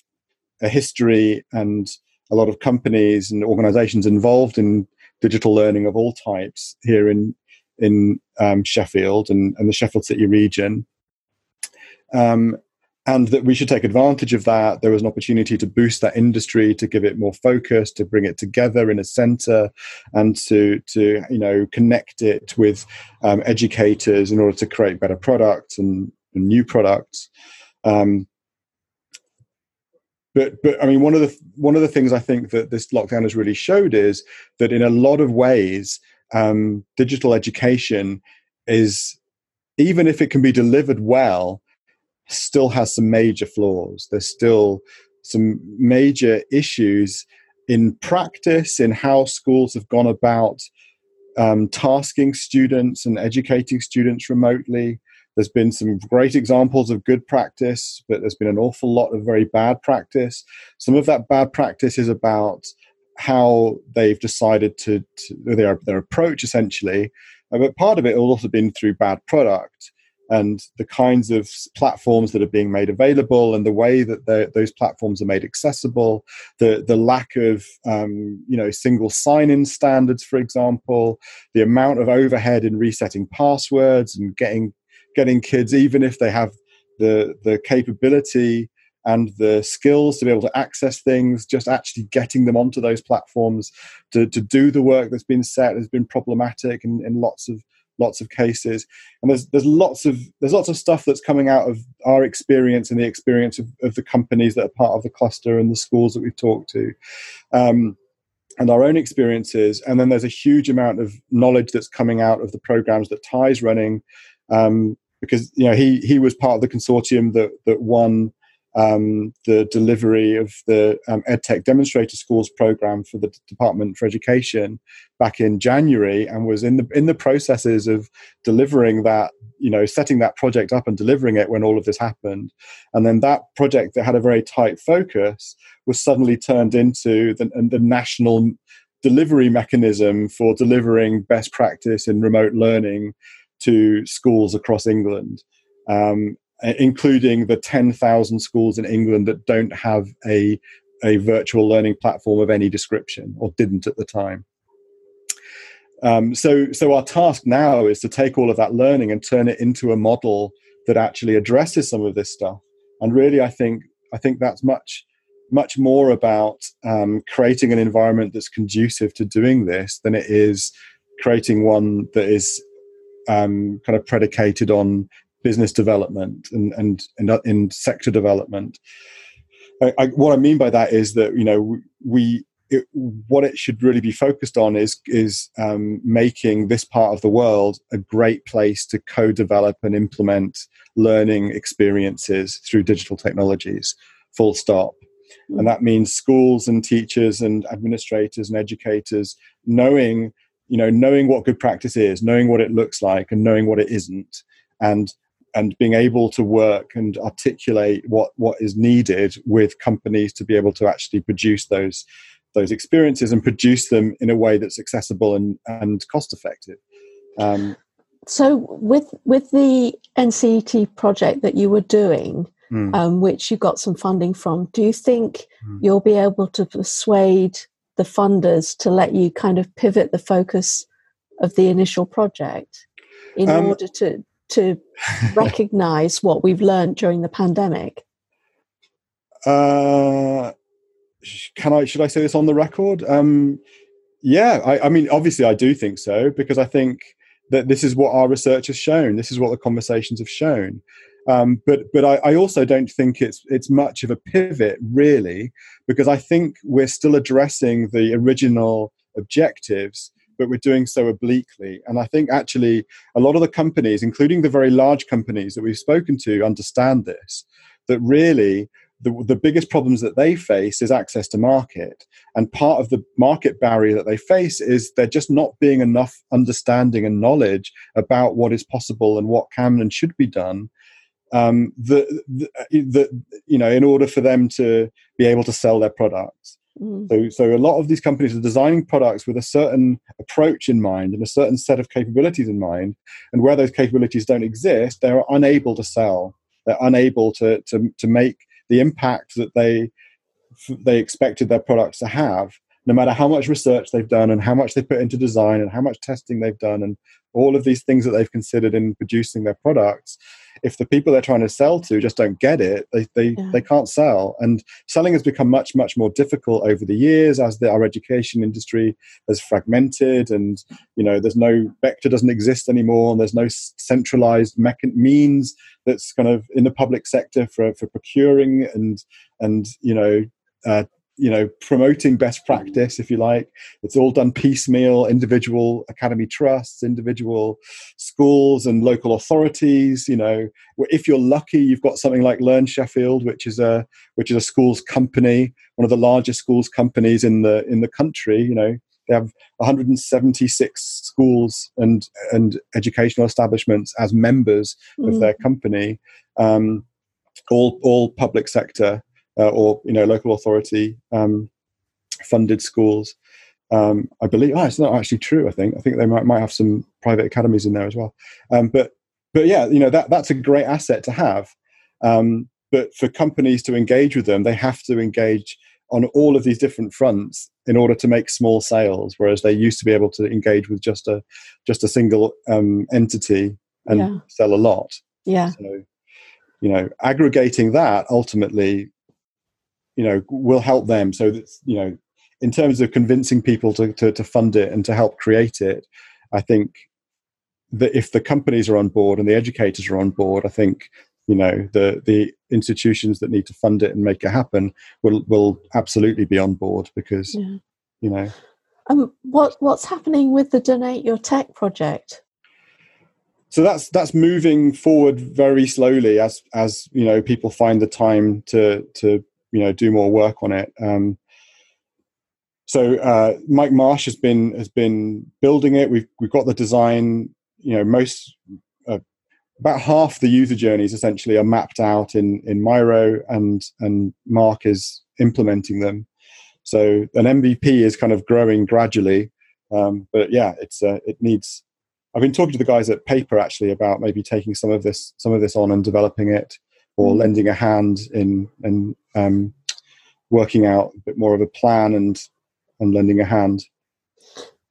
a history and a lot of companies and organizations involved in digital learning of all types here in in um, Sheffield and, and, the Sheffield City region. Um, and that we should take advantage of that. There was an opportunity to boost that industry, to give it more focus, to bring it together in a center, and to to you know connect it with um, educators in order to create better products and, and new products. Um, but but I mean one of the one of the things I think that this lockdown has really showed is that in a lot of ways, um, digital education is even if it can be delivered well still has some major flaws. There's still some major issues in practice in how schools have gone about um, tasking students and educating students remotely. There's been some great examples of good practice, but there's been an awful lot of very bad practice. Some of that bad practice is about how they've decided to, to their, their approach essentially, uh, but part of it has also been through bad product and the kinds of platforms that are being made available and the way that those platforms are made accessible. The the lack of um, you know single sign-in standards for example. The amount of overhead in resetting passwords and getting getting kids even if they have the the capability and the skills to be able to access things, just actually getting them onto those platforms to, to do the work that's been set has been problematic in, in lots of lots of cases. And there's there's lots of there's lots of stuff that's coming out of our experience and the experience of, of the companies that are part of the cluster and the schools that we've talked to um, and our own experiences. And then there's a huge amount of knowledge that's coming out of the programs that Ty's running um, because you know he he was part of the consortium that that won um, the delivery of the um, EdTech Demonstrator Schools program for the Department for Education back in January, and was in the in the processes of delivering that, you know, setting that project up and delivering it when all of this happened, and then that project that had a very tight focus was suddenly turned into the, the national delivery mechanism for delivering best practice in remote learning to schools across England. Um, including the 10,000 schools in England that don't have a, a virtual learning platform of any description or didn't at the time. Um, so, so our task now is to take all of that learning and turn it into a model that actually addresses some of this stuff. And really, I think I think that's much much more about um, creating an environment that's conducive to doing this than it is creating one that is um, kind of predicated on business development and and, and uh, in sector development. I, I, what I mean by that is that you know we it, what it should really be focused on is is um, making this part of the world a great place to co-develop and implement learning experiences through digital technologies. Full stop. And that means schools and teachers and administrators and educators knowing, you know, knowing what good practice is, knowing what it looks like, and knowing what it isn't, and and being able to work and articulate what what is needed with companies to be able to actually produce those those experiences and produce them in a way that's accessible and and cost effective um, so with with the NCET project that you were doing mm. um, which you got some funding from do you think mm. you'll be able to persuade the funders to let you kind of pivot the focus of the initial project in um, order to to recognize what we've learned during the pandemic? Uh, can I should I say this on the record? Um, yeah, I, I mean, obviously, I do think so because I think that this is what our research has shown. This is what the conversations have shown. Um, but but I, I, also don't think it's it's much of a pivot really because I think we're still addressing the original objectives but we're doing so obliquely. And I think actually a lot of the companies, including the very large companies that we've spoken to, understand this that really the, the biggest problems that they face is access to market. And part of the market barrier that they face is there just not being enough understanding and knowledge about what is possible and what can and should be done. Um, the, the, the, you know, in order for them to be able to sell their products. Mm. So, so a lot of these companies are designing products with a certain approach in mind and a certain set of capabilities in mind. And where those capabilities don't exist, they're unable to sell. They're unable to to to make the impact that they they expected their products to have. No matter how much research they've done and how much they put into design and how much testing they've done and all of these things that they've considered in producing their products, if the people they're trying to sell to just don't get it, they they, yeah. they can't sell. And selling has become much much more difficult over the years as the, our education industry has fragmented, and you know there's no Becta doesn't exist anymore, and there's no centralized mecha- means that's kind of in the public sector for for procuring and and you know uh, you know promoting best practice if you like. It's all done piecemeal individual academy trusts individual schools and local authorities you know. If you're lucky you've got something like learn sheffield which is a which is a schools company one of the largest schools companies in the in the country you know. They have 176 schools and and educational establishments as members mm. of their company. Um, all all public sector uh, or you know local authority um, funded schools. Um, I believe oh, it's not actually true. I think I think they might might have some private academies in there as well. Um, but but yeah, you know that that's a great asset to have. Um, but for companies to engage with them, they have to engage on all of these different fronts in order to make small sales, whereas they used to be able to engage with just a just a single um, entity and yeah. sell a lot. Yeah. So, you know, aggregating that ultimately you know will help them. So that you know in terms of convincing people to, to, to fund it and to help create it i think that if the companies are on board and the educators are on board i think you know the the institutions that need to fund it and make it happen will will absolutely be on board because yeah. you know. Um what what's happening with the donate your tech project? So that's that's moving forward very slowly as as you know people find the time to to you know do more work on it. Um, so uh, Mike Marsh has been has been building it. We've we've got the design. You know, most uh, about half the user journeys essentially are mapped out in in Miro, and and Mark is implementing them. So an MVP is kind of growing gradually, um, but yeah, it's uh, it needs. I've been talking to the guys at Paper actually about maybe taking some of this some of this on and developing it, or mm. lending a hand in and um, working out a bit more of a plan and and lending a hand.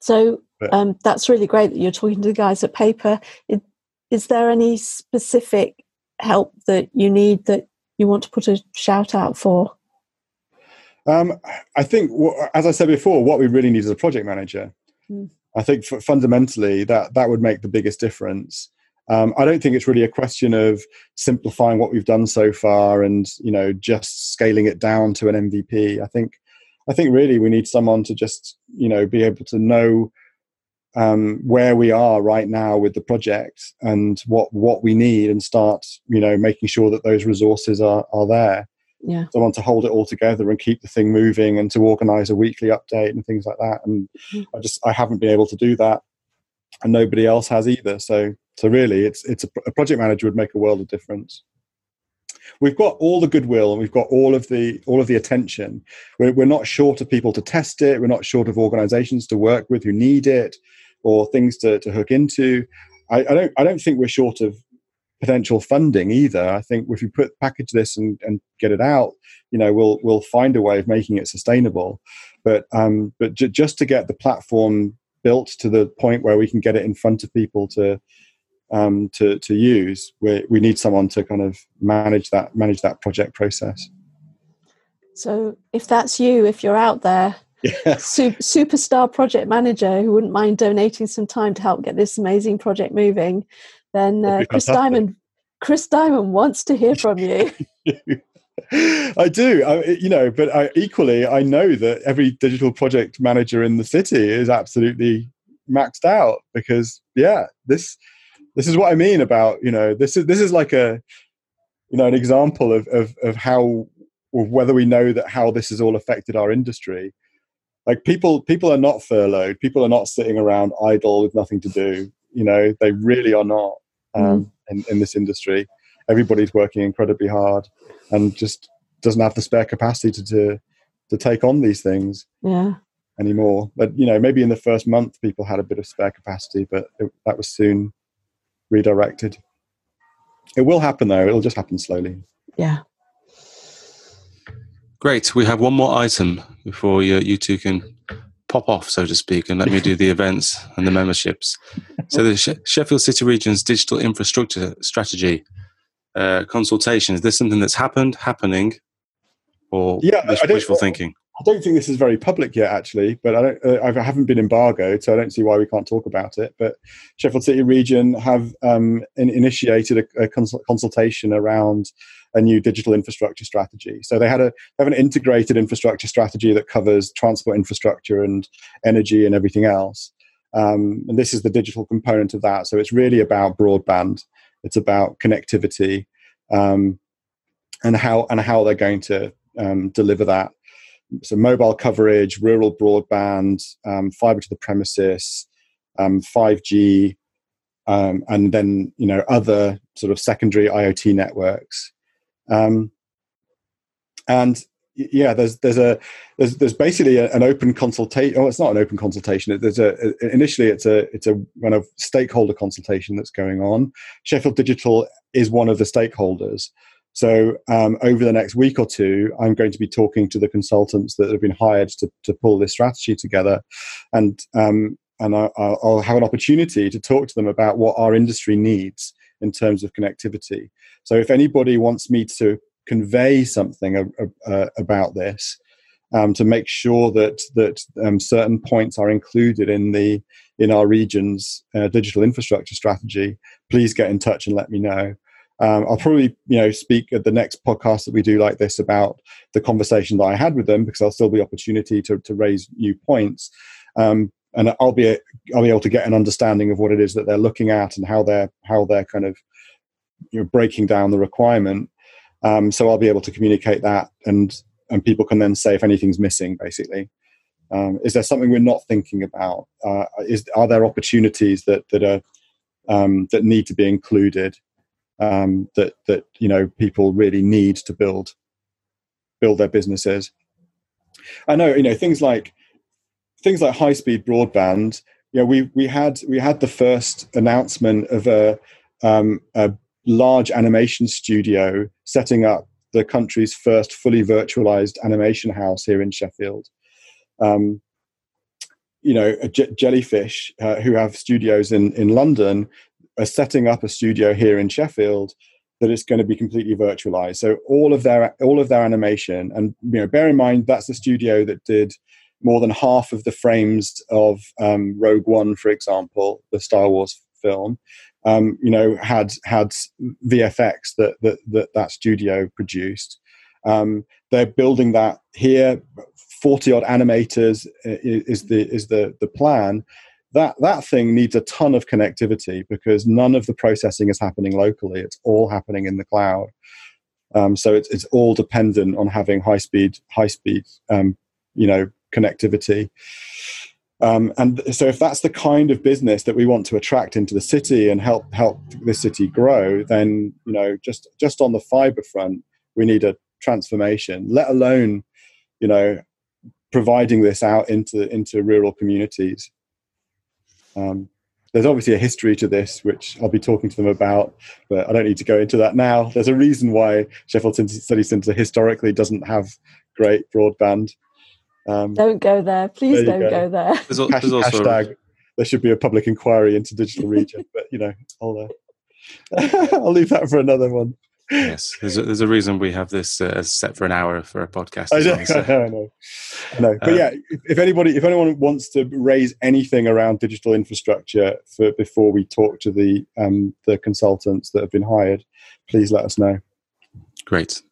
So um, that's really great that you're talking to the guys at Paper. It, is there any specific help that you need that you want to put a shout out for? Um, I think, as I said before, what we really need is a project manager. Mm. I think fundamentally that that would make the biggest difference. Um, I don't think it's really a question of simplifying what we've done so far and you know just scaling it down to an MVP. I think I think really we need someone to just you know be able to know um, where we are right now with the project and what what we need and start you know making sure that those resources are are there. Yeah. Someone to hold it all together and keep the thing moving and to organise a weekly update and things like that. And mm-hmm. I just I haven't been able to do that, and nobody else has either. So so really, it's it's a, a project manager would make a world of difference. We've got all the goodwill and we've got all of the all of the attention. We're, we're not short of people to test it. We're not short of organizations to work with who need it or things to, to hook into. I, I don't i don't think we're short of potential funding either. I think if we put package this and, and get it out you know we'll we'll find a way of making it sustainable. But um but j- just to get the platform built to the point where we can get it in front of people to um, to to use. We we need someone to kind of manage that manage that project process. So if that's you, if you're out there, yeah. super, superstar project manager who wouldn't mind donating some time to help get this amazing project moving, then uh, Chris Diamond Chris Diamond wants to hear from you. I do, I, you know, but I, equally, I know that every digital project manager in the city is absolutely maxed out because, yeah, this this is what I mean about you know this is this is like a you know an example of of, of how or whether we know that how this has all affected our industry. Like people people are not furloughed. People are not sitting around idle with nothing to do. You know they really are not um, mm. in, in this industry. Everybody's working incredibly hard and just doesn't have the spare capacity to to, to take on these things. Yeah anymore. But you know, maybe in the first month, people had a bit of spare capacity, but it, that was soon redirected. It will happen though, it'll just happen slowly. Yeah. Great. We have one more item before you, you two can pop off, so to speak, and let me do the events and the memberships. So, the Sheffield City Region's digital infrastructure strategy uh, consultation is this something that's happened, happening, or yeah, wishful thinking? I don't think this is very public yet, actually, but I, don't, uh, I haven't been embargoed, so I don't see why we can't talk about it. But Sheffield City Region have um, in, initiated a, a consultation around a new digital infrastructure strategy. So they had a they have an integrated infrastructure strategy that covers transport infrastructure and energy and everything else. Um, and this is the digital component of that. So it's really about broadband. It's about connectivity um, and how and how they're going to um, deliver that so mobile coverage, rural broadband, um, fiber to the premises, um, 5G, um, and then you know other sort of secondary IoT networks. Um, and yeah, there's there's a there's there's basically an open consultation. Oh, it's not an open consultation. There's a, initially it's a it's a kind of stakeholder consultation that's going on. Sheffield Digital is one of the stakeholders. So um, over the next week or two, I'm going to be talking to the consultants that have been hired to, to pull this strategy together, and um, and I, will have an opportunity to talk to them about what our industry needs in terms of connectivity. So if anybody wants me to convey something a, a, a, about this, um, to make sure that that um, certain points are included in the in our region's uh, digital infrastructure strategy, please get in touch and let me know. Um, I'll probably, you know, speak at the next podcast that we do like this about the conversation that I had with them because there'll still be opportunity to, to raise new points. Um, and I'll be I'll be able to get an understanding of what it is that they're looking at and how they're how they're kind of you know breaking down the requirement. Um, so I'll be able to communicate that, and and people can then say if anything's missing, basically. Um, is there something we're not thinking about? Uh, is are there opportunities that that are um, that need to be included? Um, that that you know people really need to build build their businesses. I know you know things like things like high speed broadband. You know, we we had we had the first announcement of a, um, a large animation studio setting up the country's first fully virtualized animation house here in Sheffield. Um, you know, Jellyfish, uh, who have studios in, in London, are setting up a studio here in Sheffield that is going to be completely virtualized. So all of their all of their animation, and you know, bear in mind that's the studio that did more than half of the frames of um, Rogue One, for example, the Star Wars film. Um, you know, had had VFX that that that, that studio produced. Um, they're building that here. Forty odd animators is the is the the plan. That that thing needs a ton of connectivity because none of the processing is happening locally. It's all happening in the cloud. Um, so it's it's all dependent on having high speed high speed um, you know connectivity. Um, and so, if that's the kind of business that we want to attract into the city and help help the city grow, then you know, just just on the fiber front, we need a transformation. Let alone, you know, providing this out into into rural communities. Um, there's obviously a history to this, which I'll be talking to them about, but I don't need to go into that now. There's a reason why Sheffield City Centre historically doesn't have great broadband. Um, don't go there. Please don't go. go. there. There's, there's Hashtag, also hashtag, there should be a public inquiry into digital region, but you know, I'll uh, I'll leave that for another one. Yes, there's a, there's a reason we have this uh, set for an hour for a podcast. I know, well, so. I know, I know. But uh, yeah, if, if, anybody, if anyone wants to raise anything around digital infrastructure for before we talk to the um, the consultants that have been hired, please let us know. Great.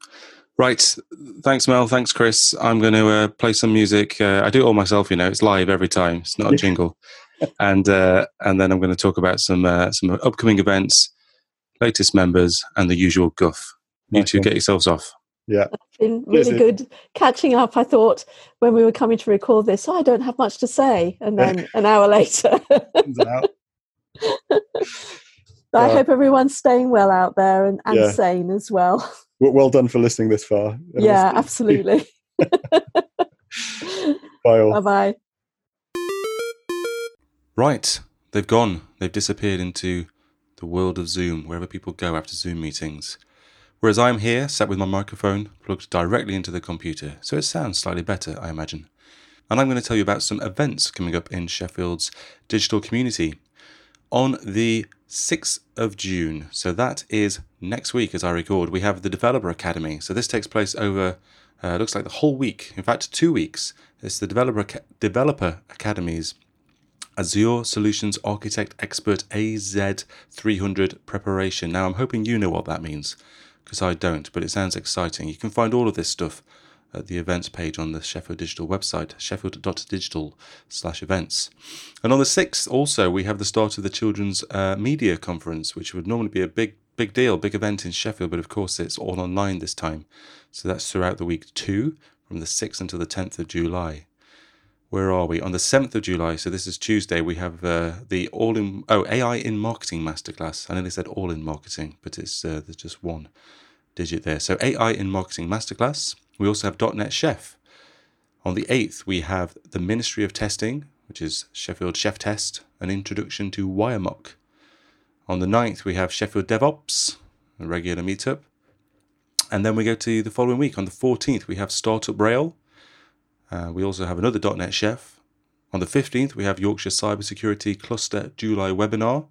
Right. Thanks, Mel. Thanks, Chris. I'm going to uh, play some music. Uh, I do it all myself, you know. It's live every time. It's not a jingle. and uh, and then I'm going to talk about some uh, some upcoming events, latest members, and the usual guff. You nice two one. get yourselves off. Yeah. It's been really good catching up. I thought when we were coming to record this, oh, I don't have much to say. And then an hour later. I hope everyone's staying well out there and, and yeah. sane as well well done for listening this far. Yeah, absolutely. bye all. Bye bye. Right, they've gone. They've disappeared into the world of Zoom, wherever people go after Zoom meetings. Whereas I'm here, sat with my microphone plugged directly into the computer, so it sounds slightly better, I imagine. And I'm going to tell you about some events coming up in Sheffield's digital community. On the 6th of June, so that is next week as I record, we have the Developer Academy. So this takes place over, uh, looks like the whole week, in fact, two weeks. It's the Developer, Developer Academy's Azure Solutions Architect Expert AZ300 preparation. Now, I'm hoping you know what that means, because I don't, but it sounds exciting. You can find all of this stuff at the events page on the Sheffield Digital website, sheffield.digital slash events. And on the 6th, also, we have the start of the Children's uh, Media Conference, which would normally be a big, big deal, big event in Sheffield, but of course it's all online this time. So that's throughout the week too, from the 6th until the 10th of July. Where are we? On the 7th of July, so this is Tuesday, we have uh, the all in, oh, AI in Marketing Masterclass. I know they said all in marketing, but it's uh, there's just one digit there. So AI in Marketing Masterclass. We also have .NET Sheff. On the 8th, we have the Ministry of Testing, which is Sheffield Chef Test, an introduction to WireMock. On the 9th, we have Sheffield DevOps, a regular meetup. And then we go to the following week. On the 14th, we have Startup Rail. Uh, we also have another .NET Sheff. On the 15th, we have Yorkshire Cybersecurity Cluster July webinar.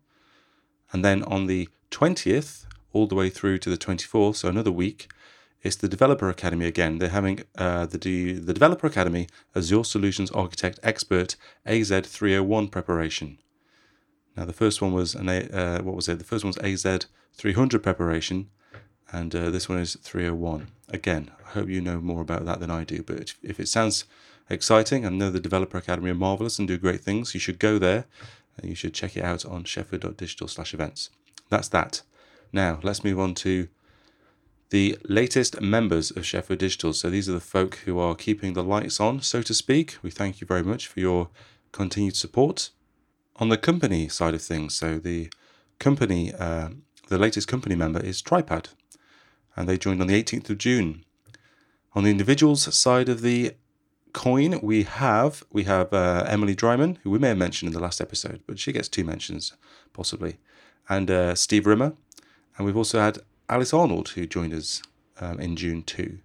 And then on the 20th, all the way through to the 24th, so another week, it's the Developer Academy again. They're having uh, the the Developer Academy Azure Solutions Architect Expert AZ301 preparation. Now the first one was an uh, what was it? The first one was AZ300 preparation, and uh, this one is 301. Again, I hope you know more about that than I do. But if it sounds exciting. I know the Developer Academy are marvelous and do great things. You should go there and you should check it out on sheffield.digital slash events. That's that. Now, let's move on to the latest members of Sheffield Digital. So these are the folk who are keeping the lights on, so to speak. We thank you very much for your continued support. On the company side of things, so the company, uh, the latest company member is Tripad, and they joined on the 18th of June. On the individuals side of the coin, we have we have uh, Emily Dryman, who we may have mentioned in the last episode, but she gets two mentions possibly, and uh, Steve Rimmer, and we've also had Alice Arnold, who joined us um, in June too.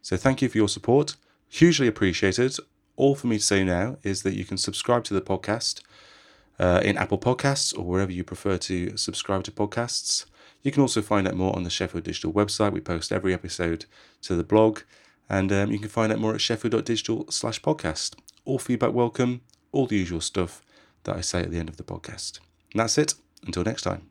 So thank you for your support, hugely appreciated. All for me to say now is that you can subscribe to the podcast uh, in Apple Podcasts or wherever you prefer to subscribe to podcasts. You can also find out more on the Sheffield Digital website. We post every episode to the blog, and um, you can find out more at sheffield.digital slash podcast. All feedback welcome, all the usual stuff that I say at the end of the podcast. And that's it. Until next time.